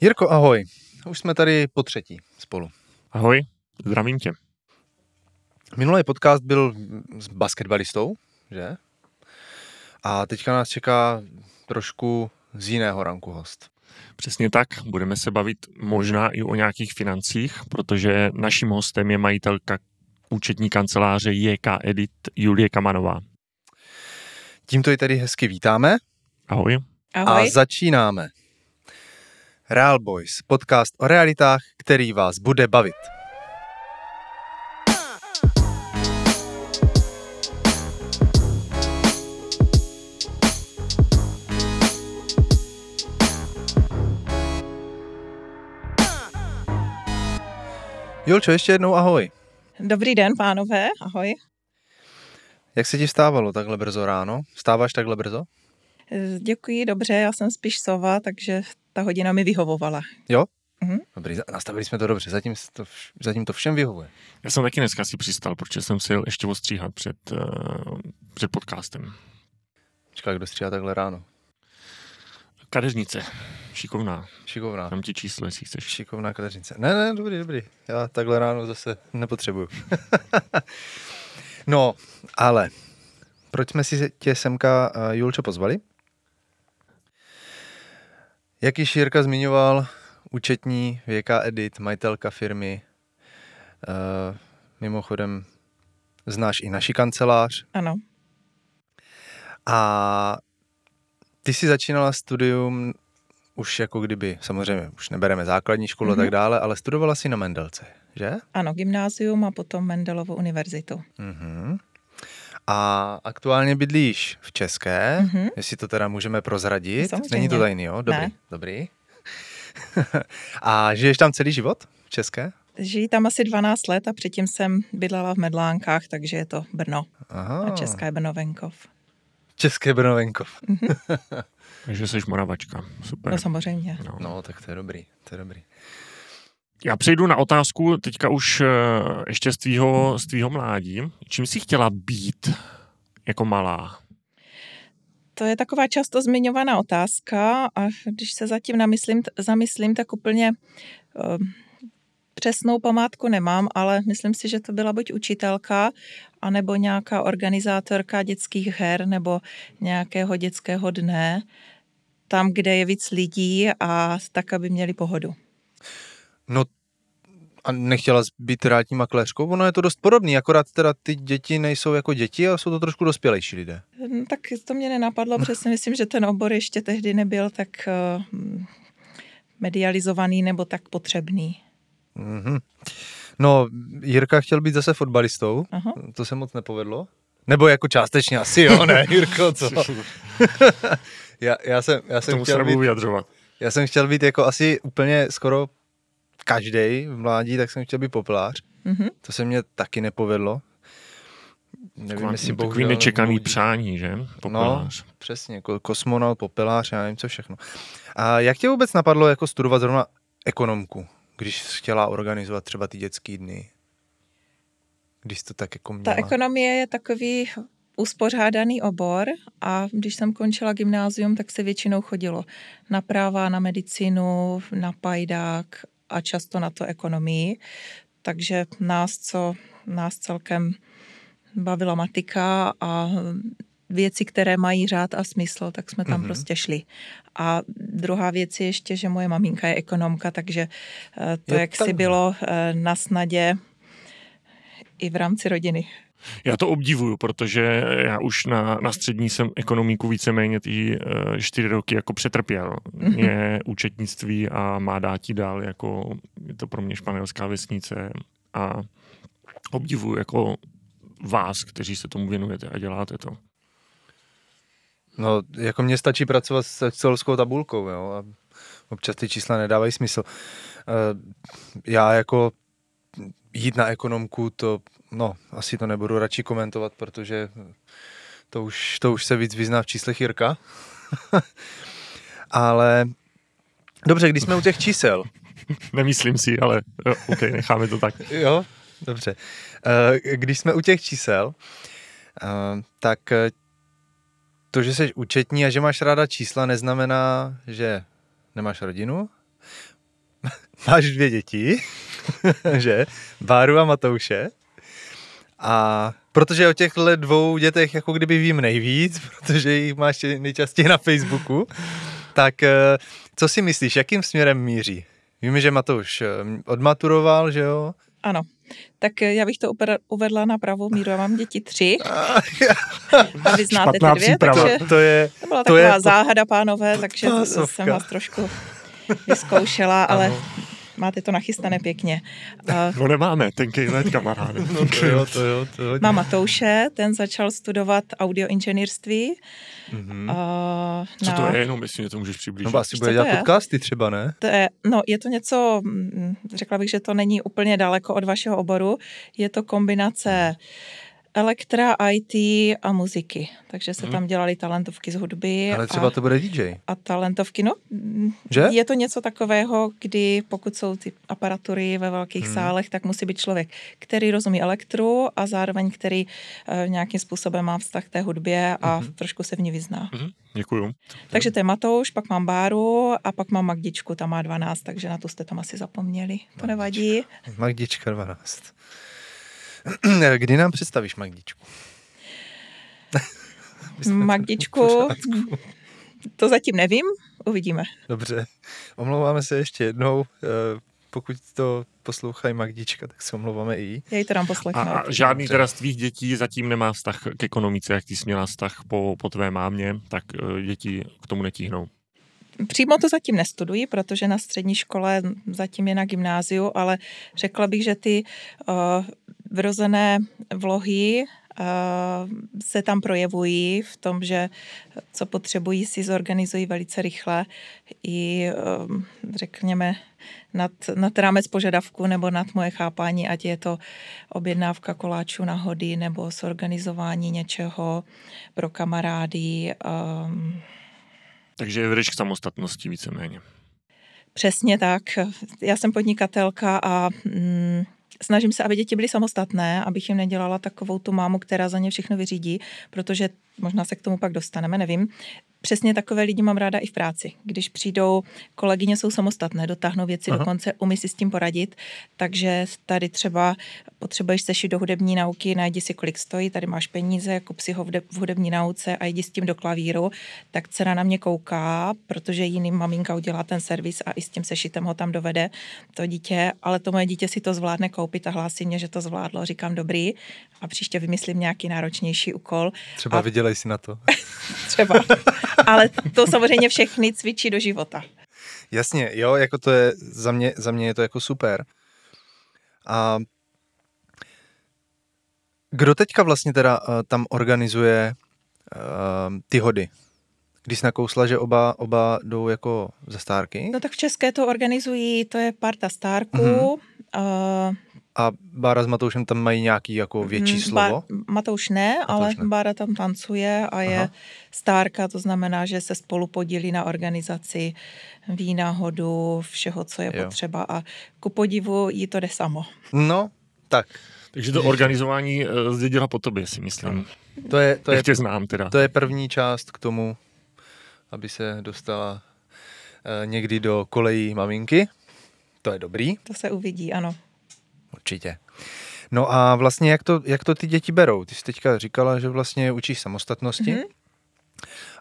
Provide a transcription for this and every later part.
Jirko, ahoj. Už jsme tady po třetí spolu. Ahoj, zdravím tě. Minulý podcast byl s basketbalistou, že? A teďka nás čeká trošku z jiného ranku host. Přesně tak, budeme se bavit možná i o nějakých financích, protože naším hostem je majitelka účetní kanceláře JK Edit Julie Kamanová. Tímto ji tady hezky vítáme. Ahoj. Ahoj. A začínáme. Real Boys, podcast o realitách, který vás bude bavit. Julčo, ještě jednou ahoj. Dobrý den, pánové, ahoj. Jak se ti vstávalo takhle brzo ráno? Vstáváš takhle brzo? Děkuji, dobře, já jsem spíš sova, takže ta hodina mi vyhovovala. Jo? Mhm. Dobrý, nastavili jsme to dobře, zatím to, zatím to všem vyhovuje. Já jsem taky dneska si přistal, protože jsem si jel ještě ostříhat před, uh, před podcastem. Čeká, kdo stříhá takhle ráno. Kadeřnice, šikovná, Šikovná. dám ti číslo, jestli chceš. Šikovná kadeřnice. Ne, ne, dobrý, dobrý. Já takhle ráno zase nepotřebuju. no, ale proč jsme si tě semka, uh, Julčo, pozvali? Jak již Jirka zmiňoval, účetní VK Edit, majitelka firmy. Uh, mimochodem, znáš i naši kancelář. Ano, A ty jsi začínala studium už jako kdyby, samozřejmě už nebereme základní školu mm-hmm. a tak dále, ale studovala si na Mendelce, že? ano, gymnázium a potom Mendelovu univerzitu. Mm-hmm. A aktuálně bydlíš v České, mm-hmm. Mhm. jestli to teda můžeme prozradit. Samozřejmě. Není to tajný, jo? Dobrý, Ne. dobrý. a žiješ tam celý život v České? Žijí tam asi 12 let a předtím jsem bydlela v Medlánkách, takže je to Brno Aha. a Česká je Brno venkov. České Brnovenkov. Takže jsi moravačka, super. No samozřejmě. No. No, tak to je dobrý, to je dobrý. Já přejdu na otázku teďka už eh, ještě z tvýho, z tvýho mládí. Čím jsi chtěla být jako malá? To je taková často zmiňovaná otázka a když se zatím namyslím, zamyslím, tak úplně uh, přesnou památku nemám, ale myslím si, že to byla buď učitelka, anebo nějaká organizátorka dětských her nebo nějakého dětského dne, tam, kde je víc lidí a tak, aby měli pohodu. No a nechtěla být realitní makléřkou? Ono je to dost podobný, akorát teda ty děti nejsou jako děti, ale jsou to trošku dospělejší lidé. No, Tak to mě nenapadlo, protože si myslím, že ten obor ještě tehdy nebyl tak uh, medializovaný nebo tak potřebný. Mhm. No, Jirka chtěl být zase fotbalistou, Aha. to se moc nepovedlo. Nebo jako částečně asi, jo, ne, Jirko, co? já, já, jsem, já, jsem chtěl být, vyjadřovat. já jsem chtěl být jako asi úplně skoro každý v mládí, tak jsem chtěl být populář. Mhm. To se mě taky nepovedlo. Nevím, Taková, jestli takový bohužel nečekaný nebo- přání, že? Populář. Přesně, jako kosmonaut, popelář, já nevím co všechno. A jak tě vůbec napadlo jako studovat zrovna ekonomku, když jsi chtěla organizovat třeba ty dětský dny? Když jsi to tak jako měla. Ta ekonomie je takový uspořádaný obor a když jsem končila gymnázium, tak se většinou chodilo na práva, na medicínu, na pajdák a často na to ekonomii. Takže nás, co nás celkem bavila matika a věci, které mají řád a smysl, tak jsme tam Mhm. mm-hmm. prostě šli. A druhá věc je ještě, že moje maminka je ekonomka, takže eh, to, Jo, jak si takhle. bylo eh, na snadě i v rámci rodiny. Já to obdivuju, protože já už na, na střední jsem ekonomiku víceméně ty uh, čtyři roky jako přetrpěl. Je účetnictví a má dátí dál, jako je to pro mě španělská vesnice a obdivuju jako vás, kteří se tomu věnujete a děláte to. No, jako mně stačí pracovat s excelovskou tabulkou, jo, a občas ty čísla nedávají smysl. Eh, Já jako jít na ekonomku, to, no, asi to nebudu radši komentovat, protože to už, to už se víc vyzná v číslech Jirka. Ale dobře, když jsme u těch čísel, Nemyslím si, ale jo, OK, necháme to tak. Jo, dobře. Eh, Když jsme u těch čísel, eh, tak eh, to, že jsi účetní a že máš ráda čísla, neznamená, že nemáš rodinu máš dvě děti, že? Báru a Matouše. A protože o těchto dvou dětech jako kdyby vím nejvíc, protože jich máš nejčastěji na Facebooku, tak eh, co si myslíš, jakým směrem míří? Víme, že Matouš eh, odmaturoval, že jo? Ano. Tak eh, já bych to uvedla na pravou míru. Já mám děti tři. A vy znáte ty dvě, příprava. takže To je, to byla to taková je záhada, pánové, takže podpásovka. jsem vás trošku vyzkoušela, ale Ano. máte to nachystané pěkně. A No nemáme, tenkej let, kamaráde. no to jo, to jo, to jo. Mám Matouše, ten začal studovat audioinženýrství. Mhm. a Co na- to je, jenom myslím, že to můžeš přiblížit. No asi Co bude dělat je? podcasty třeba, ne? To je, no, je to něco, mm, řekla bych, že to není úplně daleko od vašeho oboru. Je to kombinace elektra, IT a muziky. Takže se Mhm. tam dělali talentovky z hudby. Ale třeba a, to bude DJ. a talentovky, no, Že? je to něco takového, kdy pokud jsou ty aparatury ve velkých Mhm. sálech, tak musí být člověk, který rozumí elektru a zároveň který uh, nějakým způsobem má vztah k té hudbě a Mhm. trošku se v ní vyzná. Mhm, děkuju. Takže to je Matouš, pak mám Báru a pak mám Magdičku, ta má 12, takže na tu jste tam asi zapomněli. To nevadí. Magdička 12. Kdy nám představíš Magdičku? Magdičku, to zatím nevím, uvidíme. Dobře. Omlouváme se ještě jednou. eh, Pokud to poslouchají Magdička, tak se omlouváme i jí. Já ji to dám A, poslechnout. a žádný teda z tvých dětí zatím nemá vztah k ekonomice, jak ty jsi měla vztah po, po tvé mámě, tak eh, děti k tomu netíhnou. Přímo to zatím nestuduji, protože na střední škole zatím je na gymnáziu, ale řekla bych, že ty uh, vrozené vlohy uh, se tam projevují v tom, že co potřebují, si zorganizují velice rychle i, um, řekněme, nad, nad rámec požadavku nebo nad moje chápání, ať je to objednávka koláčů na hody nebo zorganizování něčeho pro kamarády. Um, Takže vedeš k samostatnosti víceméně. Přesně tak. Já jsem podnikatelka a mm, snažím se, aby děti byly samostatné, abych jim nedělala takovou tu mámu, která za ně všechno vyřídí, protože možná se k tomu pak dostaneme, nevím. Přesně takové lidi mám ráda i v práci. Když přijdou, kolegyně jsou samostatné, dotáhnou věci Aha. do konce, umí si s tím poradit, takže tady třeba potřebuješ sešit do hudební nauky, najdi si, kolik stojí, tady máš peníze, kup si ho v, de- v hudební nauce a jdi s tím do klavíru, tak dcera na mě kouká, protože jiným maminka udělá ten servis a i s tím sešitem ho tam dovede to dítě, ale to moje dítě si to zvládne koupit a hlásí mě, že to zvládlo. Říkám dobrý a příště vymyslím nějaký náročnější úkol. Třeba A- vydělej si na to. Třeba. Ale to samozřejmě všechny cvičí do života. Jasně, jo, jako to je, za mě, za mě je to jako super. A kdo teďka vlastně teda uh, tam organizuje uh, ty hody? Když jsi nakousla, že oba, oba jdou jako ze stárky No tak v České to organizují, to je parta stárků. Mhm. Uh, a Bára s Matoušem tam mají nějaký jako větší mm, slovo? Ba- Matouš ne, ale ne. Bára tam tancuje a je Aha. stárka, to znamená, že se spolu podílí na organizaci vína, hodu, všeho, co je Jo. potřeba a ku podivu jí to jde samo. No, tak. Takže to organizování eh, zdědila po tobě, si myslím. To je, to je, tě znám teda. to je první část k tomu, aby se dostala uh, někdy do kolejí maminky. To je dobrý. To se uvidí, ano. Určitě. No a vlastně jak to, jak to ty děti berou? Ty jsi teďka říkala, že vlastně učíš samostatnosti. Mhm.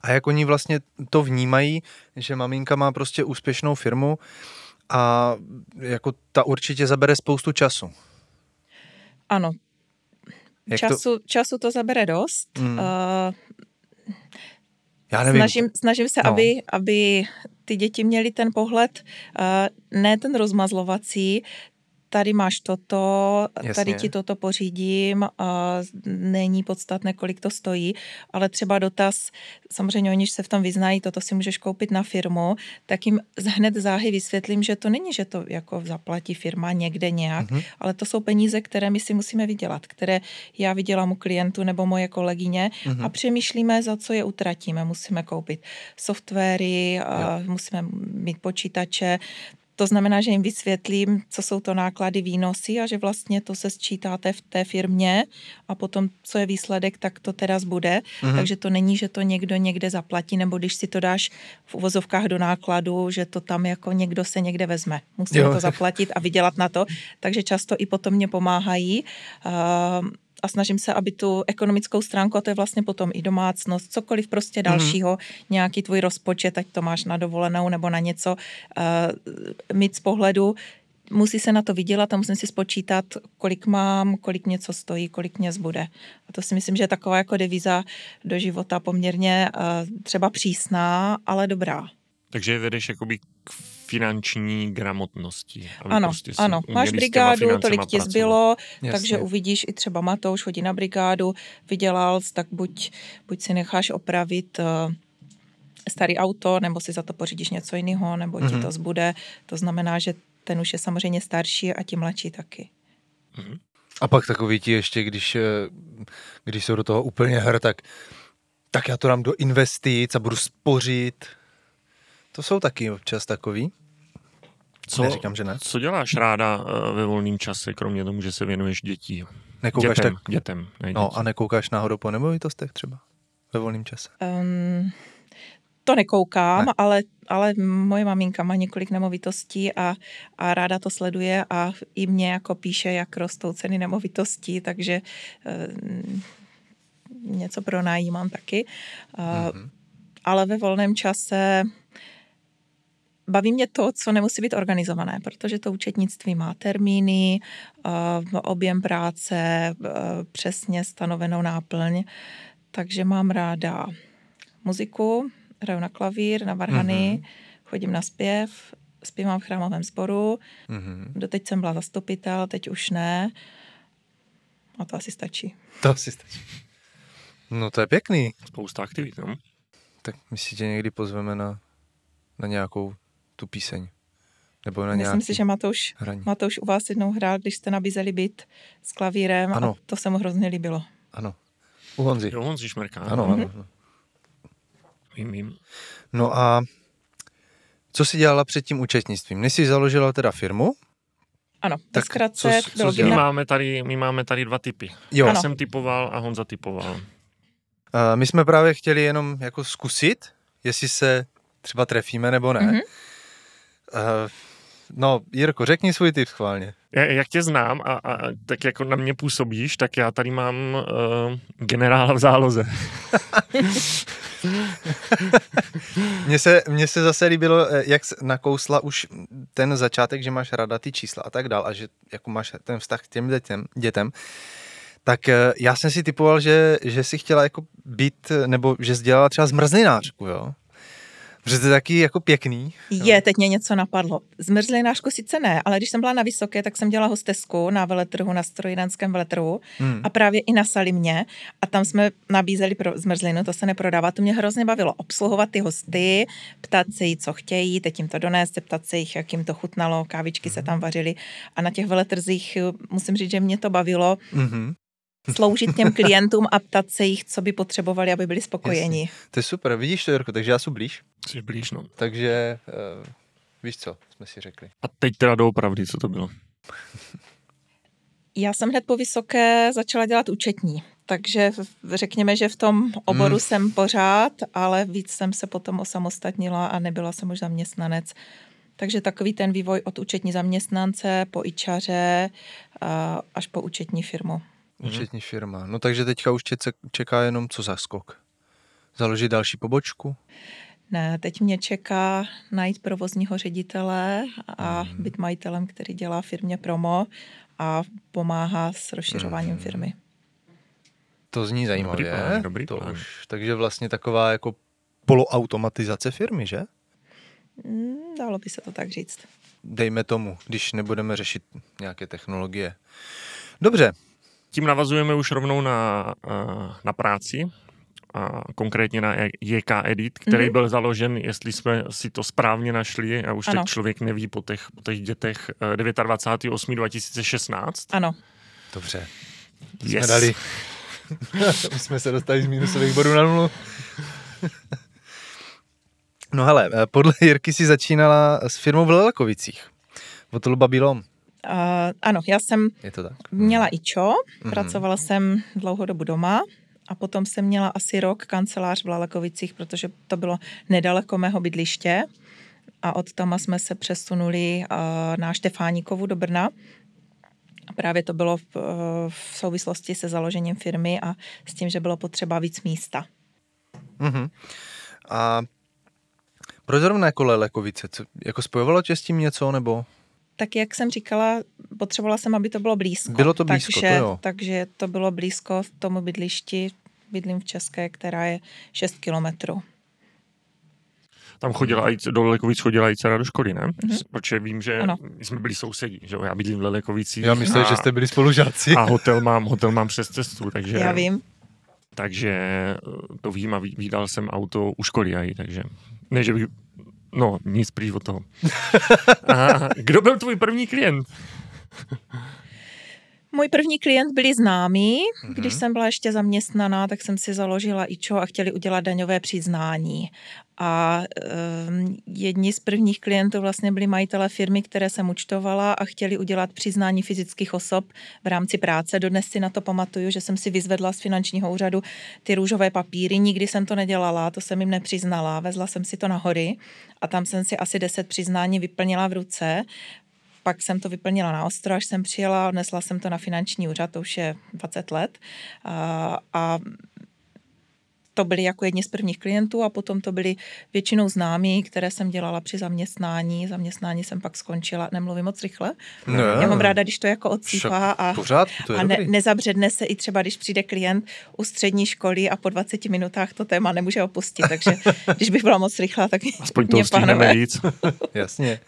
A jak oni vlastně to vnímají, že maminka má prostě úspěšnou firmu a jako ta určitě zabere spoustu času. Ano, Jak to, času, času to zabere dost. Mm. Uh, já nevím. Snažím, snažím se, no. aby, aby ty děti měly ten pohled, uh, ne ten rozmazlovací, tady máš toto, Jasně. tady ti toto pořídím, a není podstatné, kolik to stojí, ale třeba dotaz, samozřejmě oni se v tom vyznají, toto si můžeš koupit na firmu, tak jim hned záhy vysvětlím, že to není, že to jako zaplatí firma někde nějak, Mhm. ale to jsou peníze, které my si musíme vydělat, které já vydělám u klientů nebo moje kolegyně Mhm. a přemýšlíme, za co je utratíme. Musíme koupit softwary, a musíme mít počítače, to znamená, že jim vysvětlím, co jsou to náklady, výnosy a že vlastně to se sčítáte v té firmě a potom, co je výsledek, tak to teda zbude. Mm-hmm. Takže to není, že to někdo někde zaplatí, nebo když si to dáš v uvozovkách do nákladu, že to tam jako někdo se někde vezme. Musíme jo. to zaplatit a vydělat na to. Takže často i potom mě pomáhají. Uh, a snažím se, aby tu ekonomickou stránku, a to je vlastně potom i domácnost, cokoliv prostě mhm. dalšího, mm-hmm. nějaký tvůj rozpočet, ať to máš na dovolenou nebo na něco, uh, mít z pohledu, musí se na to vydělat a musím si spočítat, kolik mám, kolik něco stojí, kolik mě zbude. A to si myslím, že je taková jako devíza do života poměrně uh, třeba přísná, ale dobrá. Takže vedeš jakoby k finanční gramotnosti. Ano, prostě ano. Máš brigádu, tolik ti zbylo, Jasně. takže uvidíš i třeba Matouš chodí na brigádu, vydělal, tak buď, buď si necháš opravit uh, starý auto, nebo si za to pořídíš něco jiného, nebo mm-hmm. ti mhm. to zbude. To znamená, že ten už je samozřejmě starší a ti mladší taky. Mm-hmm. A pak takový ti ještě, když, eh, když jsou do toho úplně hr, tak, tak já to dám do investic a budu spořit. To jsou taky občas takový. Co, Neříkám, že ne. Co děláš ráda eh, ve volném čase, kromě tomu, že se věnuješ dětí? Nekoukáš dětem, tak... dětem ne no a nekoukáš náhodou po nemovitostech třeba ve volném čase? Um, to nekoukám, ne. ale, ale moje maminka má několik nemovitostí a, a ráda to sleduje a i mě jako píše, jak rostou ceny nemovitostí, takže um, něco pronajímám taky. Uh, mm-hmm. Ale ve volném čase baví mě to, co nemusí být organizované, protože to účetnictví má termíny, eh, objem práce, eh, přesně stanovenou náplň, takže mám ráda muziku, hraju na klavír, na varhany, mm-hmm. chodím na zpěv, zpívám v chrámovém sboru, mm-hmm. doteď jsem byla zastupitel, teď už ne. A to asi stačí. To asi stačí. No to je pěkný. Spousta aktivit, no. Tak my si tě někdy pozveme na, na nějakou tu píseň. Nebo na Myslím si, že Matouš, hraní. Matouš u vás jednou hrál, když jste nabízeli byt s klavírem ano. a to se mu hrozně líbilo. Ano. U Honzy. Jo, Honzi Šmerka. Ano, ano, ano. Vím, vím. No a co jsi dělala před tím účetnictvím? Než jsi založila teda firmu? Ano, tak zkratce co, co my, máme tady, my máme tady dva typy. Jo. Já ano. jsem typoval a Honza typoval. Uh, my jsme právě chtěli jenom jako zkusit, jestli se třeba trefíme nebo ne. Mm-hmm. Uh, no, Jirko, řekni svůj tip schválně. Jak tě znám a, a tak jako na mě působíš, tak já tady mám uh, generála v záloze. mně, se, mně se zase líbilo, eh, jak nakousla už ten začátek, že máš rada ty čísla a tak dál a že jako máš ten vztah k těm dětem, dětem tak já jsem si typoval, že, že si chtěla jako být, nebo že jsi dělala třeba zmrzlinářku, jo? Protože to je taky jako pěkný. Je, teď mě něco napadlo. Zmrzlinářku sice ne, ale když jsem byla na Vysoké, tak jsem dělala hostesku na veletrhu, na strojinském veletrhu hmm. a právě i na Salimě a tam jsme nabízeli pro zmrzlinu, to se neprodává. To mě hrozně bavilo, obsluhovat ty hosty, ptat se jí, co chtějí, teď jim to donést, ptat se jich, jak jim to chutnalo, kávičky hmm. se tam vařily a na těch veletrzích musím říct, že mě to bavilo. Hmm sloužit těm klientům a ptat se jich, co by potřebovali, aby byli spokojeni. Jasně. To je super, vidíš to, Jirko, takže já jsem blíž. Jsi blíž, no. Takže uh, víš co, jsme si řekli. A teď teda doopravdy, co to bylo? já jsem hned po vysoké začala dělat účetní. Takže řekněme, že v tom oboru hmm. jsem pořád, ale víc jsem se potom osamostatnila a nebyla jsem už zaměstnanec. Takže takový ten vývoj od účetní zaměstnance po ičaře až po účetní firmu. Mhm. Účetní firma. No takže teďka už tě čeká jenom co za skok? Založit další pobočku? Ne, teď mě čeká najít provozního ředitele a mm. být majitelem, který dělá firmě promo a pomáhá s rozšiřováním mm. firmy. To zní zajímavě. Dobrý plán, dobrý to plán. Už, takže vlastně taková jako poloautomatizace firmy, že? Mm, dalo by se to tak říct. Dejme tomu, když nebudeme řešit nějaké technologie. Dobře, tím navazujeme už rovnou na, eh, na práci, a konkrétně na JK Edit, který mm-hmm. byl založen, jestli jsme si to správně našli, a už ano. teď člověk neví po těch, po těch dětech, 29.8.2016. Eh, ano. Dobře. Yes. Jsme dali. jsme se dostali z minusových bodů na nulu. No hele, eh, podle Jirky si začínala s firmou v Lelakovicích. Hotel Babylon. Uh, ano, já jsem Je to tak? měla ičo, Mhm. pracovala jsem dlouhou dobu doma a potom jsem měla asi rok kancelář v Lalakovicích, protože to bylo nedaleko mého bydliště a od tam jsme se přesunuli uh, na Štefánikovu do Brna. A právě to bylo v, uh, v souvislosti se založením firmy a s tím, že bylo potřeba víc místa. Mhm. A proč zrovna jako Lelekovice? Jako spojovalo tě s tím něco, nebo? Tak jak jsem říkala, potřebovala jsem, aby to bylo blízko. Bylo to blízko, takže, to jo. Takže to bylo blízko tomu bydlišti. Bydlím v České, která je 6 kilometrů. Tam chodila i, do Lelekovic chodila i dcera do školy, ne? Mhm. Protože vím, že Ano. jsme byli sousedí, že jo? Já bydlím v Lelekovicích. Já myslím, a, že jste byli spolužáci. A hotel mám, hotel mám přes cestu, takže... Já vím. Takže eh, to vím a vídal jsem auto u školy aj, takže ne, že bych, no nic prý od toho. A kdo byl tvůj první klient? Můj první klient byli známí. Mhm. Když jsem byla ještě zaměstnaná, tak jsem si založila ičo a chtěli udělat daňové přiznání. A um, jedni z prvních klientů vlastně byli majitelé firmy, které jsem účtovala a chtěli udělat přiznání fyzických osob v rámci práce. Dodnes si na to pamatuju, že jsem si vyzvedla z finančního úřadu ty růžové papíry. Nikdy jsem to nedělala, to jsem jim nepřiznala. Vezla jsem si to na hory a tam jsem si asi deset přiznání vyplnila v ruce pak jsem to vyplnila na ostro, až jsem přijela, odnesla jsem to na finanční úřad, to už je 20 let. A, a to byli jako jedni z prvních klientů a potom to byli většinou známí, které jsem dělala při zaměstnání. Zaměstnání jsem pak skončila, nemluvím moc rychle. Ne. Já mám ráda, když to jako odsýpá a, Pořád, to je a ne, dobrý. nezabředne se i třeba, když přijde klient u střední školy a po 20 minutách to téma nemůže opustit. Takže když bych byla moc rychlá, tak Aspoň to mě pánové. víc. Jasně.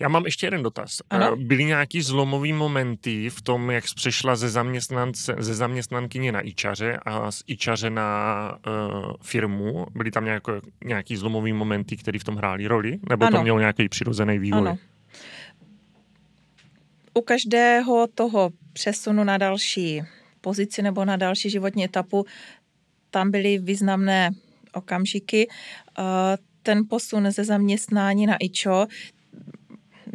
Já mám ještě jeden dotaz. Ano. Eh, Byly nějaký zlomový momenty v tom, jak jsi přešla ze, zaměstnance, ze zaměstnankyně na ičaře a z ičaře na uh, firmu? Byly tam nějaké, nějaký zlomový momenty, které v tom hrály roli? Nebo to Ano. mělo nějaký přirozený vývoj? Ano. U každého toho přesunu na další pozici nebo na další životní etapu, tam byly významné okamžiky. Eh, Ten posun ze zaměstnání na IČO,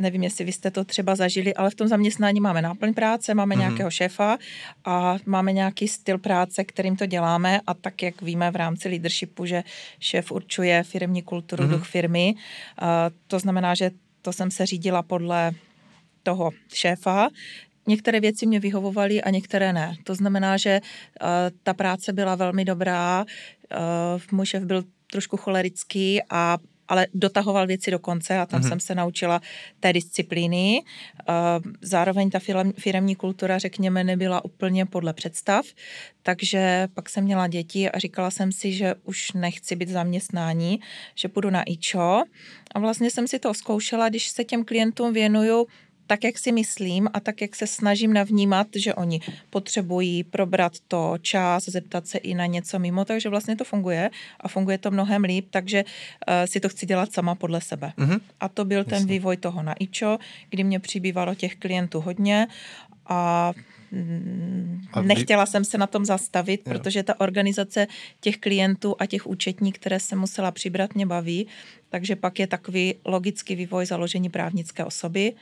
nevím, jestli vy jste to třeba zažili, ale v tom zaměstnání máme náplň práce, máme Mhm. mm-hmm. nějakého šéfa a máme nějaký styl práce, kterým to děláme a tak, jak víme v rámci leadershipu, že šéf určuje firmní kulturu, Mhm. mm-hmm. duch firmy, uh, to znamená, že to jsem se řídila podle toho šéfa. Některé věci mě vyhovovaly a některé ne. To znamená, že uh, ta práce byla velmi dobrá, uh, můj šéf byl trošku cholerický a ale dotahoval věci do konce a tam Mhm. mm-hmm. jsem se naučila té disciplíny. Uh, Zároveň ta firem- firemní kultura, řekněme, nebyla úplně podle představ, takže pak jsem měla děti a říkala jsem si, že už nechci být zaměstnání, že půjdu na IČO a vlastně jsem si to zkoušela, když se těm klientům věnuju tak, jak si myslím a tak, jak se snažím navnímat, že oni potřebují probrat to čas, zeptat se i na něco mimo, takže vlastně to funguje a funguje to mnohem líp, takže uh, si to chci dělat sama podle sebe. Mhm. A to byl ten Jasně. vývoj toho na IČO, kdy mě přibývalo těch klientů hodně a mm, A nechtěla jsem se na tom zastavit, Jo. protože ta organizace těch klientů a těch účetní, které jsem musela přibrat, mě baví. Takže pak je takový logický vývoj založení právnické osoby.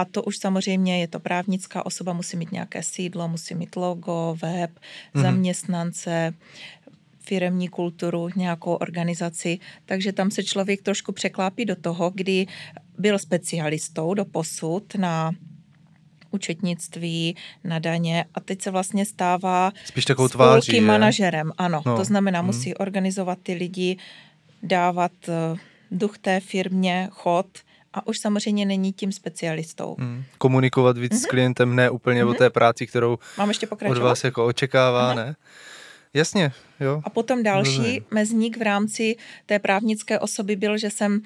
A to už samozřejmě je to právnická osoba, musí mít nějaké sídlo, musí mít logo, web, Mhm. zaměstnance, firemní kulturu, nějakou organizaci. Takže tam se člověk trošku překlápí do toho, kdy byl specialistou do posud na účetnictví, na daně a teď se vlastně stává Spíš takovou tváří, spolky že? manažerem. Ano, No, to znamená, mm. musí organizovat ty lidi, dávat eh, duch té firmě, chod a už samozřejmě není tím specialistou. Mm. Komunikovat víc s klientem, ne úplně o Mhm. té práci, kterou Mám ještě od vás jako očekává, Aha. ne? Jasně, jo. A potom další Rozumím. mezník v rámci té právnické osoby byl, že jsem uh,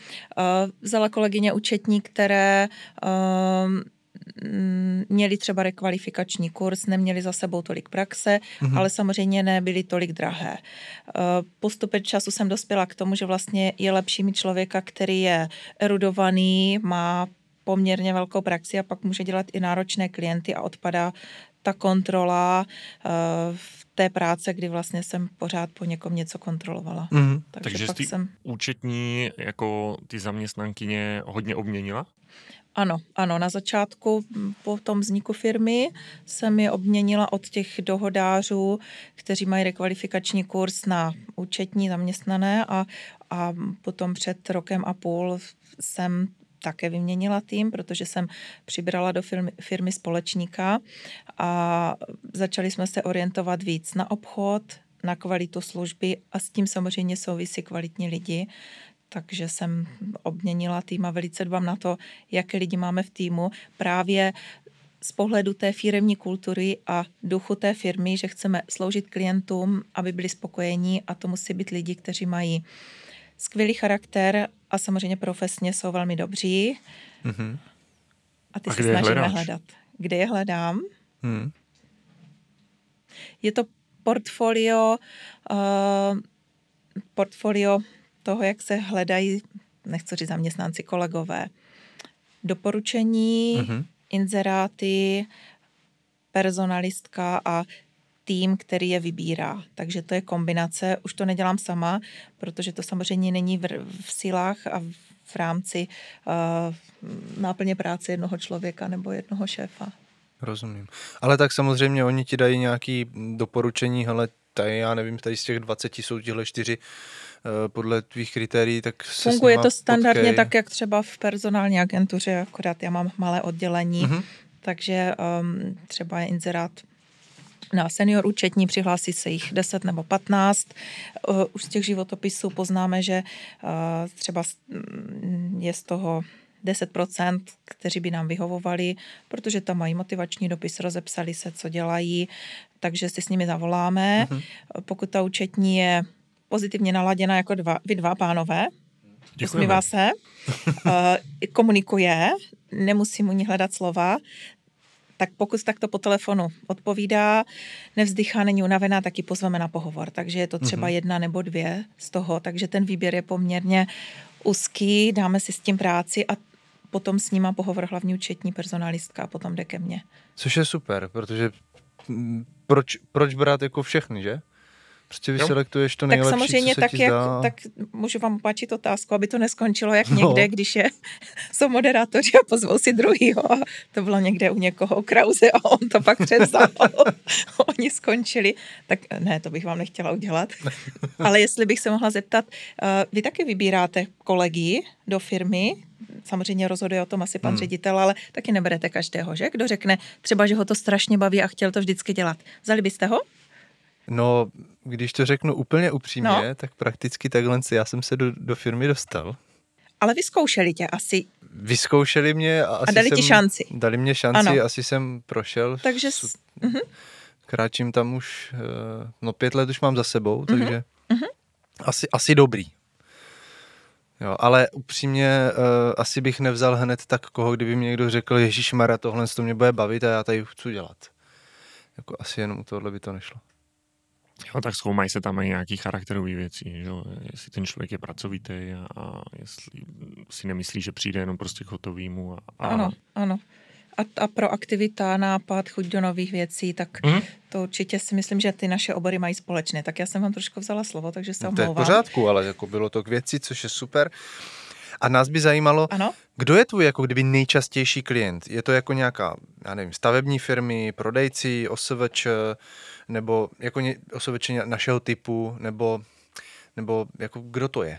vzala kolegyně účetní, které uh, měli třeba rekvalifikační kurz, neměli za sebou tolik praxe, Mhm. mm-hmm. ale samozřejmě nebyly tolik drahé. Uh, postupem času jsem dospěla k tomu, že vlastně je lepší mít člověka, který je erudovaný, má poměrně velkou praxi a pak může dělat i náročné klienty a odpadá ta kontrola uh, v té práce, kdy vlastně jsem pořád po někom něco kontrolovala. Mm-hmm. Takže, Takže pak jsi jsem... účetní jako ty zaměstnankyně hodně obměnila? Ano, ano, na začátku po tom vzniku firmy jsem je obměnila od těch dohodářů, kteří mají rekvalifikační kurz na účetní zaměstnané a, a potom před rokem a půl jsem také vyměnila tým, protože jsem přibrala do firmy, firmy společníka a začali jsme se orientovat víc na obchod, na kvalitu služby a s tím samozřejmě souvisí kvalitní lidi takže jsem obměnila tým a velice dbám na to, jaké lidi máme v týmu. Právě z pohledu té firmní kultury a duchu té firmy, že chceme sloužit klientům, aby byli spokojení a to musí být lidi, kteří mají skvělý charakter a samozřejmě profesně jsou velmi dobří. Mm-hmm. A ty a se snažíme hledáš? hledat. Kde je hledám? Mm. Je to portfolio, uh, portfolio toho, jak se hledají, nechci říct zaměstnanci, kolegové, doporučení, mm-hmm. inzeráty, personalistka a tým, který je vybírá. Takže to je kombinace. Už to nedělám sama, protože to samozřejmě není v, v silách a v rámci uh, náplně práce jednoho člověka nebo jednoho šéfa. Rozumím. Ale tak samozřejmě oni ti dají nějaké doporučení, ale tady já nevím, tady z těch 20 jsou těhle čtyři uh, podle tvých kritérií, tak se Funguje to standardně potkej. tak, jak třeba v personální agentuře, akorát já mám malé oddělení, mm-hmm. takže um, třeba je inzerát na senior účetní, přihlásí se jich 10 nebo 15. Uh, už z těch životopisů poznáme, že uh, třeba je z toho 10%, kteří by nám vyhovovali, protože tam mají motivační dopis, rozepsali se, co dělají, takže si s nimi zavoláme. Uh-huh. Pokud ta účetní je pozitivně naladěna jako dva, vy dva pánové, usmívá se, uh, komunikuje, nemusí mu ní hledat slova, tak pokud takto po telefonu odpovídá, nevzdychá, není unavená, tak ji pozveme na pohovor. Takže je to třeba mm-hmm. jedna nebo dvě z toho, takže ten výběr je poměrně úzký, dáme si s tím práci a potom s nima pohovor hlavní účetní personalistka a potom jde ke mně. Což je super, protože proč, proč brát jako všechny, že? Prostě vyselektuješ to nejlepší, tak samozřejmě co se tak, ti jak, zdá. tak můžu vám opáčit otázku, aby to neskončilo jak no. někde, když je, jsou moderátoři a pozvou si druhýho a to bylo někde u někoho u Krause a on to pak převzal. Oni skončili. Tak ne, to bych vám nechtěla udělat. Ale jestli bych se mohla zeptat, uh, vy taky vybíráte kolegy do firmy, samozřejmě rozhoduje o tom asi pan hmm. ředitel, ale taky neberete každého, že? Kdo řekne třeba, že ho to strašně baví a chtěl to vždycky dělat. Vzali byste ho? No, když to řeknu úplně upřímně, no. tak prakticky takhle já jsem se do, do firmy dostal. Ale vyzkoušeli tě asi. Vyzkoušeli mě a, asi a dali jsem, ti šanci. Dali mě šanci, ano. asi jsem prošel. Takže... S, uh-huh. Kráčím tam už, eh, no pět let už mám za sebou, uh-huh. takže uh-huh. Asi, asi dobrý. Jo, ale upřímně uh, asi bych nevzal hned tak koho, kdyby mi někdo řekl, Ježíš Mara, tohle to mě bude bavit a já tady chci dělat. Jako asi jenom u tohle by to nešlo. Jo, tak zkoumají se tam i nějaký charakterové věci, že? jestli ten člověk je pracovitý a, a jestli si nemyslí, že přijde jenom prostě k hotovýmu. A, a... Ano, ano. A, a pro aktivita, nápad, chuť do nových věcí, tak mm. to určitě si myslím, že ty naše obory mají společné. Tak já jsem vám trošku vzala slovo, takže se omlouvám. To je v pořádku, ale jako bylo to k věci, což je super. A nás by zajímalo, ano? kdo je tvůj jako kdyby nejčastější klient? Je to jako nějaká, já nevím, stavební firmy, prodejci, OSVČ, nebo jako OSVČ našeho typu, nebo, nebo jako kdo to je?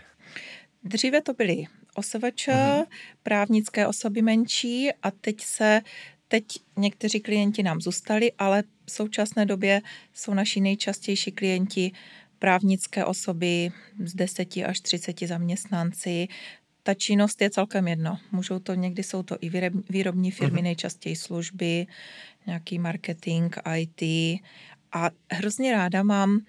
Dříve to byly OSVČ, mm-hmm. právnické osoby menší a teď se Teď někteří klienti nám zůstali, ale v současné době jsou naši nejčastější klienti právnické osoby z 10 až 30 zaměstnanci, ta činnost je celkem jedno. Můžou to, někdy jsou to i výrobní firmy, uh-huh. nejčastěji služby, nějaký marketing, IT. A hrozně ráda mám uh,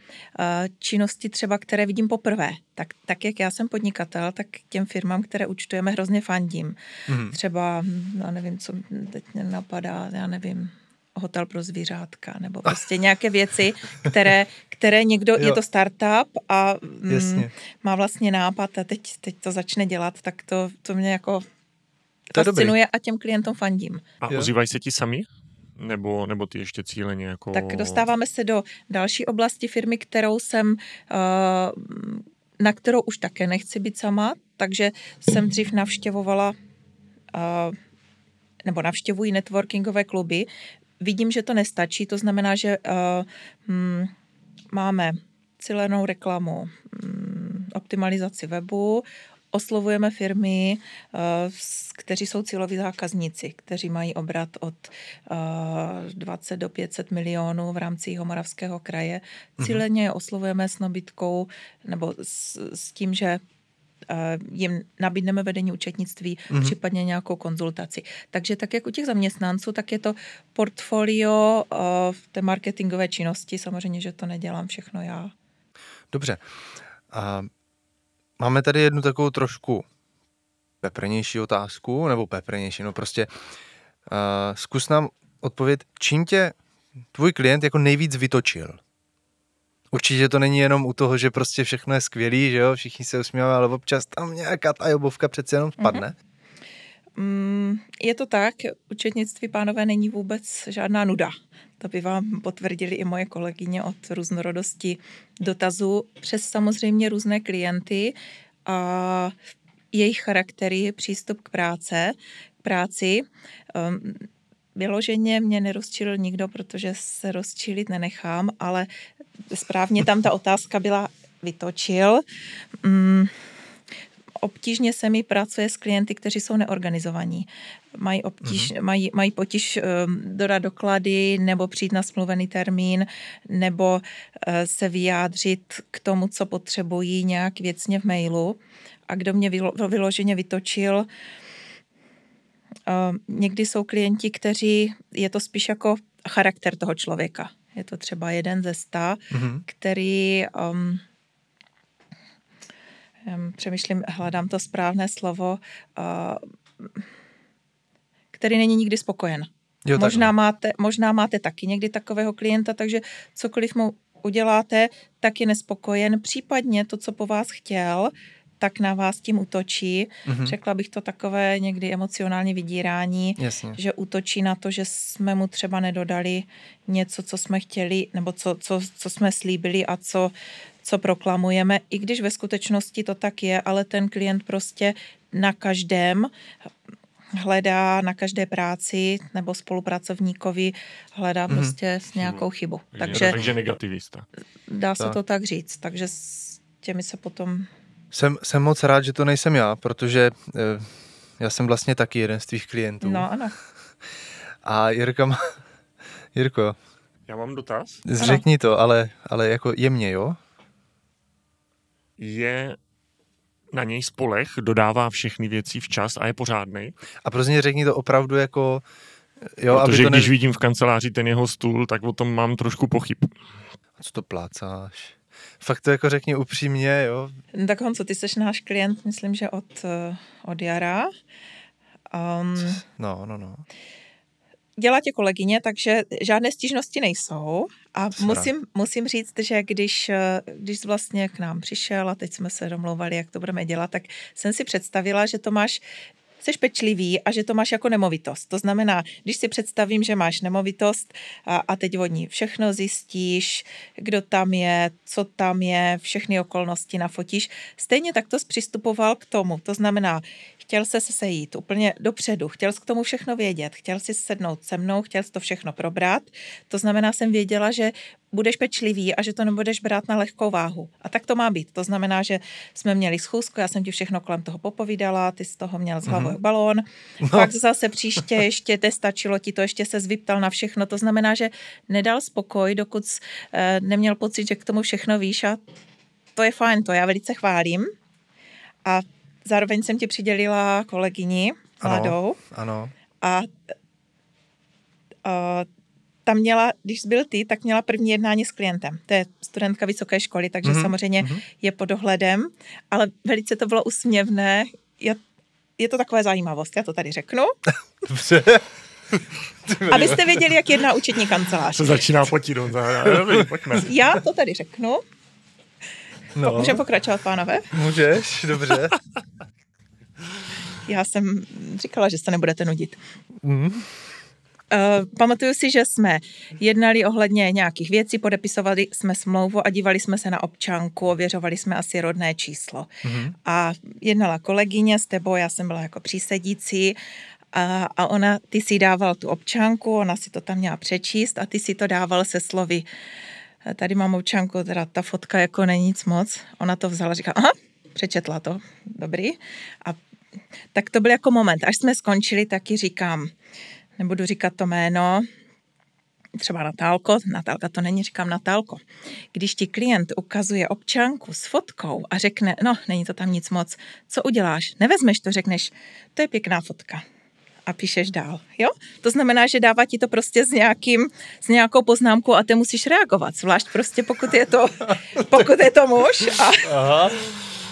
činnosti třeba, které vidím poprvé. Tak, tak jak já jsem podnikatel, tak těm firmám, které účtujeme, hrozně fandím. Uh-huh. Třeba, já nevím, co teď mě napadá, já nevím, hotel pro zvířátka, nebo prostě nějaké věci, které, které někdo, jo. je to startup a mm, má vlastně nápad a teď, teď to začne dělat, tak to, to mě jako to fascinuje a těm klientům fandím. A jo. ozývají se ti sami? Nebo, nebo ty ještě cíleně jako... Tak dostáváme se do další oblasti firmy, kterou jsem, eh, na kterou už také nechci být sama, takže jsem dřív navštěvovala eh, nebo navštěvují networkingové kluby. Vidím, že to nestačí, to znamená, že hm, máme cílenou reklamu, hm, optimalizaci webu, oslovujeme firmy, eh, kteří jsou cíloví zákazníci, kteří mají obrat od 20 eh, do 500 milionů v rámci Jihomoravského kraje. Mhm. Cíleně je oslovujeme s nabídkou nebo s, s tím, že eh, jim nabídneme vedení účetnictví, mm-hmm. případně nějakou konzultaci. Takže tak jak u těch zaměstnanců, tak je to portfolio v té marketingové činnosti. Samozřejmě, že to nedělám všechno já. Dobře. A Máme tady jednu takovou trošku peprnější otázku, nebo peprnější, no prostě uh, zkus nám odpovědět, čím tě tvůj klient jako nejvíc vytočil? Určitě to není jenom u toho, že prostě všechno je skvělý, že jo, všichni se usmívají, ale občas tam nějaká ta jobovka přece jenom spadne. Mm-hmm. je to tak, učetnictví pánové není vůbec žádná nuda. To by vám potvrdili i moje kolegyně od různorodosti dotazů přes samozřejmě různé klienty a jejich charaktery, přístup k práce, k práci. Um, vyloženě mě nerozčilil nikdo, protože se rozčilit nenechám, ale správně tam ta otázka byla vytočil. Um, obtížně se mi pracuje s klienty, kteří jsou neorganizovaní. Mají, obtíž, mm-hmm. mají, mají potíž um, dodat doklady nebo přijít na smluvený termín nebo uh, se vyjádřit k tomu, co potřebují nějak věcně v mailu. A kdo mě vylo, vyloženě vytočil, uh, někdy jsou klienti, kteří, je to spíš jako charakter toho člověka. Je to třeba jeden ze sta, mm-hmm. který um, přemýšlím, hledám to správné slovo, který není nikdy spokojen. Jo, možná, máte, možná máte taky někdy takového klienta, takže cokoliv mu uděláte, tak je nespokojen. Případně to, co po vás chtěl, tak na vás tím útočí. Mm-hmm. Řekla bych to takové někdy emocionální vydírání, Jasně. že útočí na to, že jsme mu třeba nedodali něco, co jsme chtěli, nebo co, co, co jsme slíbili a co co proklamujeme, i když ve skutečnosti to tak je, ale ten klient prostě na každém hledá na každé práci nebo spolupracovníkovi hledá mm-hmm. prostě s nějakou chybu. Takže, takže negativista. Dá se tak. to tak říct. Takže s těmi se potom... Jsem, jsem moc rád, že to nejsem já, protože eh, já jsem vlastně taky jeden z tvých klientů. No, ano. A Jirka má... Jirko. Já mám dotaz? Řekni ano. to, ale, ale jako jemně, jo? Je na něj spolech, dodává všechny věci včas a je pořádný. A prostě řekni to opravdu jako... Jo, Protože aby to ne... když vidím v kanceláři ten jeho stůl, tak o tom mám trošku pochyb. A co to plácáš? Fakt to jako řekni upřímně, jo? No tak Honco, ty jsi náš klient, myslím, že od, eh, od jara. Um, no, no, no dělá tě kolegyně, takže žádné stížnosti nejsou. A musím, musím říct, že když, když vlastně k nám přišel a teď jsme se domlouvali, jak to budeme dělat, tak jsem si představila, že to máš jsi pečlivý a že to máš jako nemovitost. To znamená, když si představím, že máš nemovitost a, a teď od ní všechno zjistíš, kdo tam je, co tam je, všechny okolnosti nafotíš, stejně tak to přistupoval k tomu. To znamená, chtěl se sejít úplně dopředu, chtěl jsi k tomu všechno vědět, chtěl si sednout se mnou, chtěl jsi to všechno probrat. To znamená, jsem věděla, že budeš pečlivý a že to nebudeš brát na lehkou váhu. A tak to má být. To znamená, že jsme měli schůzku, já jsem ti všechno kolem toho popovídala, ty z toho měl z hlavou mm-hmm. balón, no. pak zase příště ještě te stačilo ti to, ještě se zvyptal na všechno. To znamená, že nedal spokoj, dokud e, neměl pocit, že k tomu všechno víš a to je fajn, to já velice chválím. A zároveň jsem ti přidělila kolegyni mladou. Ano. A, a tam měla, když byl ty, tak měla první jednání s klientem. To je studentka vysoké školy, takže mm-hmm. samozřejmě mm-hmm. je pod dohledem, ale velice to bylo usměvné. Já, je to takové zajímavost, já to tady řeknu. Dobře. Abyste věděli, jak jedná účetní kancelář. Se začíná potit. Já to tady řeknu. No. Můžeme pokračovat, pánové? Můžeš, dobře. Já jsem říkala, že se nebudete nudit. Mm. Uh, pamatuju si, že jsme jednali ohledně nějakých věcí, podepisovali jsme smlouvu a dívali jsme se na občanku, ověřovali jsme asi rodné číslo. Mm-hmm. A jednala kolegyně s tebou, já jsem byla jako přísedící a, a ona, ty si dával tu občanku, ona si to tam měla přečíst a ty si to dával se slovy tady mám občanku, teda ta fotka jako není nic moc. Ona to vzala, říká, aha, přečetla to, dobrý. A tak to byl jako moment. Až jsme skončili, taky říkám, nebudu říkat to jméno, třeba Natálko, Natálka to není, říkám Natálko. Když ti klient ukazuje občanku s fotkou a řekne, no, není to tam nic moc, co uděláš? Nevezmeš to, řekneš, to je pěkná fotka a píšeš dál. Jo? To znamená, že dává ti to prostě s, nějakým, s nějakou poznámkou a ty musíš reagovat, zvlášť prostě pokud je to, pokud je to muž. A... Aha,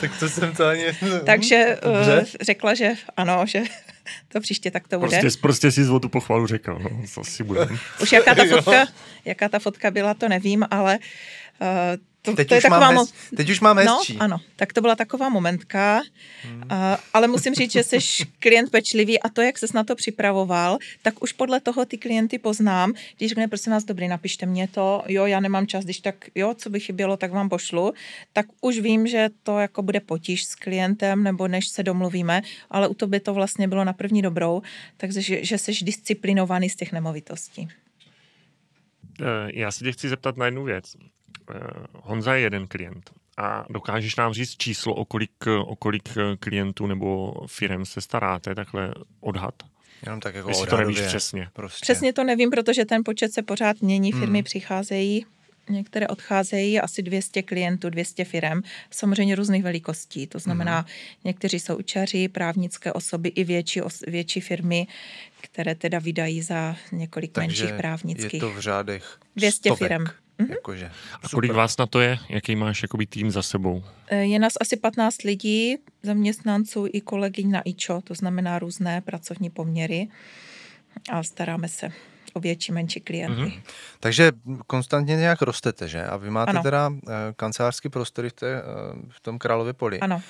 tak to jsem to ani... Takže uh, řekla, že ano, že to příště tak to bude. Prostě, prostě si zvotu pochvalu řekl, no, to si bude. Už jaká ta fotka, jaká ta fotka byla, to nevím, ale uh, to, teď, to je už taková mám hez, teď už mám hezčí. No, ano, tak to byla taková momentka, hmm. uh, ale musím říct, že jsi klient pečlivý a to, jak ses na to připravoval, tak už podle toho ty klienty poznám. Když řekne, prosím vás, dobrý, napište mě to, jo, já nemám čas, když tak, jo, co by chybělo, tak vám pošlu, tak už vím, že to jako bude potíž s klientem, nebo než se domluvíme, ale u tobě to vlastně bylo na první dobrou, takže že, že jsi disciplinovaný z těch nemovitostí. Eh, já si tě chci zeptat na jednu věc. Eh, Honza je jeden klient. A dokážeš nám říct číslo, o kolik, o kolik eh, klientů nebo firm se staráte, takhle odhad? Jenom tak jako Jestli to nevíš přesně. Prostě. Přesně to nevím, protože ten počet se pořád mění, firmy hmm. přicházejí, některé odcházejí, asi 200 klientů, 200 firm, samozřejmě různých velikostí. To znamená, hmm. někteří jsou učaři, právnické osoby i větší, větší firmy, které teda vydají za několik Takže menších právnických. je to v řádech 200 firm. Mm-hmm. Jakože, a kolik vás na to je? Jaký máš jakoby tým za sebou? Eh, je nás asi 15 lidí, zaměstnanců i kolegyň na IČO, to znamená různé pracovní poměry a staráme se o větší, menší klienty. Mm-hmm. Takže konstantně nějak rostete, že? A vy máte ano. teda uh, kancelářský prostory v, té, uh, v tom Králově poli. Ano.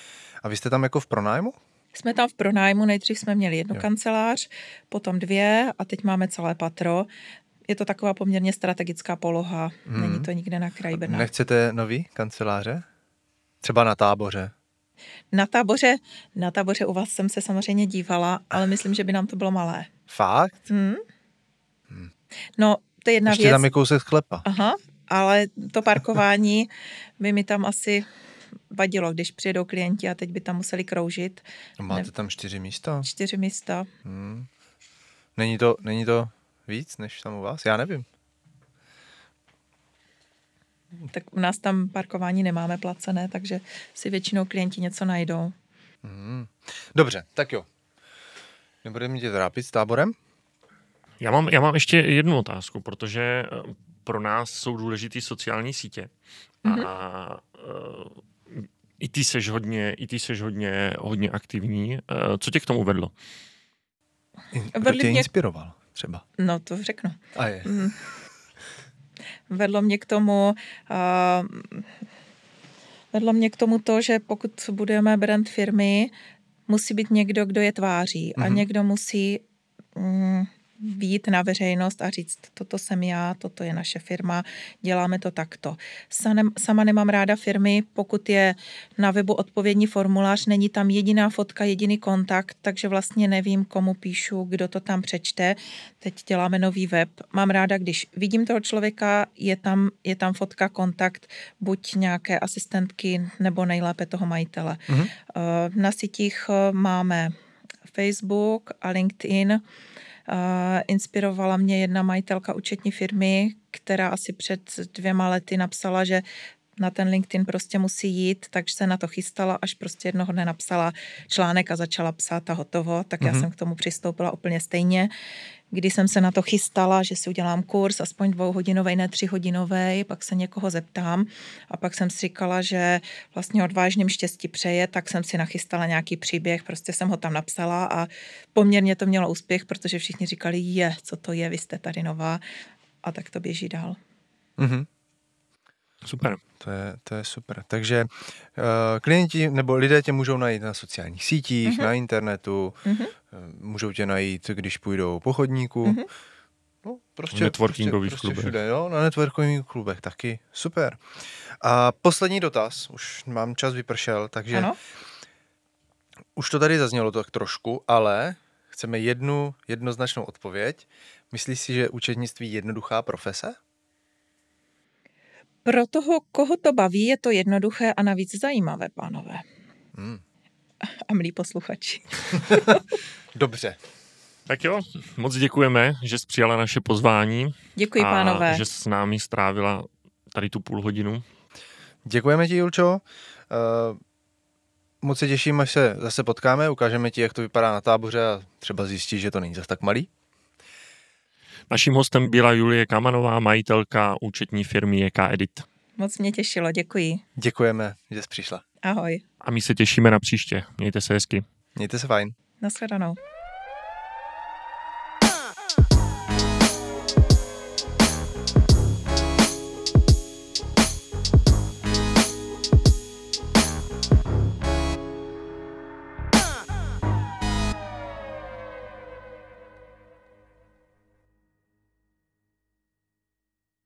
A vy jste tam jako v pronájmu? Jsme tam v pronájmu, nejdřív jsme měli jednu jo. kancelář, potom dvě a teď máme celé patro je to taková poměrně strategická poloha. Hmm. Není to nikde na kraji Brna. Nechcete nový kanceláře? Třeba na táboře? Na táboře, na táboře u vás jsem se samozřejmě dívala, ale myslím, že by nám to bylo malé. Fakt? Hmm. Hmm. No, to je jedna Ještě věc. tam je kousek sklepa. Aha, ale to parkování by mi tam asi vadilo, když přijedou klienti a teď by tam museli kroužit. No máte ne... tam čtyři místa? Čtyři místa. Hmm. Není to, není to víc než tam u vás? Já nevím. Tak u nás tam parkování nemáme placené, takže si většinou klienti něco najdou. Hmm. Dobře, tak jo. Nebudeme tě trápit s táborem? Já mám, já mám ještě jednu otázku, protože eh, pro nás jsou důležité sociální sítě. Mm-hmm. A uh, i ty seš hodně, i ty seš hodně, hodně aktivní. Uh, co tě k tomu vedlo? Kdo tě mě... inspiroval? Třeba? No, to řeknu. A je. Mm. Vedlo mě k tomu, uh, vedlo mě k tomu to, že pokud budeme brand firmy, musí být někdo, kdo je tváří mm-hmm. a mhm. někdo musí mm, výjít na veřejnost a říct, toto jsem já, toto je naše firma, děláme to takto. Sama nemám ráda firmy, pokud je na webu odpovědní formulář, není tam jediná fotka, jediný kontakt, takže vlastně nevím, komu píšu, kdo to tam přečte. Teď děláme nový web. Mám ráda, když vidím toho člověka, je tam, je tam fotka, kontakt, buď nějaké asistentky nebo nejlépe toho majitele. Mm-hmm. Na sítích eh, máme Facebook a LinkedIn, inspirovala mě jedna majitelka účetní firmy, která asi před dvěma lety napsala, že na ten LinkedIn prostě musí jít, takže se na to chystala, až prostě jednoho dne napsala článek a začala psát a hotovo, tak mm-hmm. já mhm. jsem k tomu přistoupila úplně stejně kdy jsem se na to chystala, že si udělám kurz, aspoň dvouhodinový, ne třihodinový, pak se někoho zeptám a pak jsem si říkala, že vlastně odvážným štěstí přeje, tak jsem si nachystala nějaký příběh, prostě jsem ho tam napsala a poměrně to mělo úspěch, protože všichni říkali, je, co to je, vy jste tady nová a tak to běží dál. Mm-hmm. Super. To je, to je super. Takže uh, klienti nebo lidé tě můžou najít na sociálních sítích, mm-hmm. na internetu, mm-hmm. můžou tě najít, když půjdou po chodníku. Mm-hmm. No, prostě, networkingových prostě, klubech. Prostě všude, jo, na networkingových klubech taky. Super. A poslední dotaz, už mám čas vypršel, takže Ano? už to tady zaznělo tak trošku, ale chceme jednu jednoznačnou odpověď. Myslíš si, že účetnictví je jednoduchá profese? Pro toho, koho to baví, je to jednoduché a navíc zajímavé, pánové Hmm. a milí posluchači. Dobře. Tak jo, moc děkujeme, že jsi přijala naše pozvání Děkuji, a pánové. že jsi s námi strávila tady tu půl hodinu. Děkujeme ti, Julčo. Uh, moc se těším, až se zase potkáme, ukážeme ti, jak to vypadá na táboře a třeba zjistíš, že to není zas tak malý. Naším hostem byla Julie Kamanová, majitelka účetní firmy JK Edit. Moc mě těšilo, děkuji. Děkujeme, že jsi přišla. Ahoj, A my se těšíme na příště. Mějte se hezky. Mějte se fajn. nashledanou.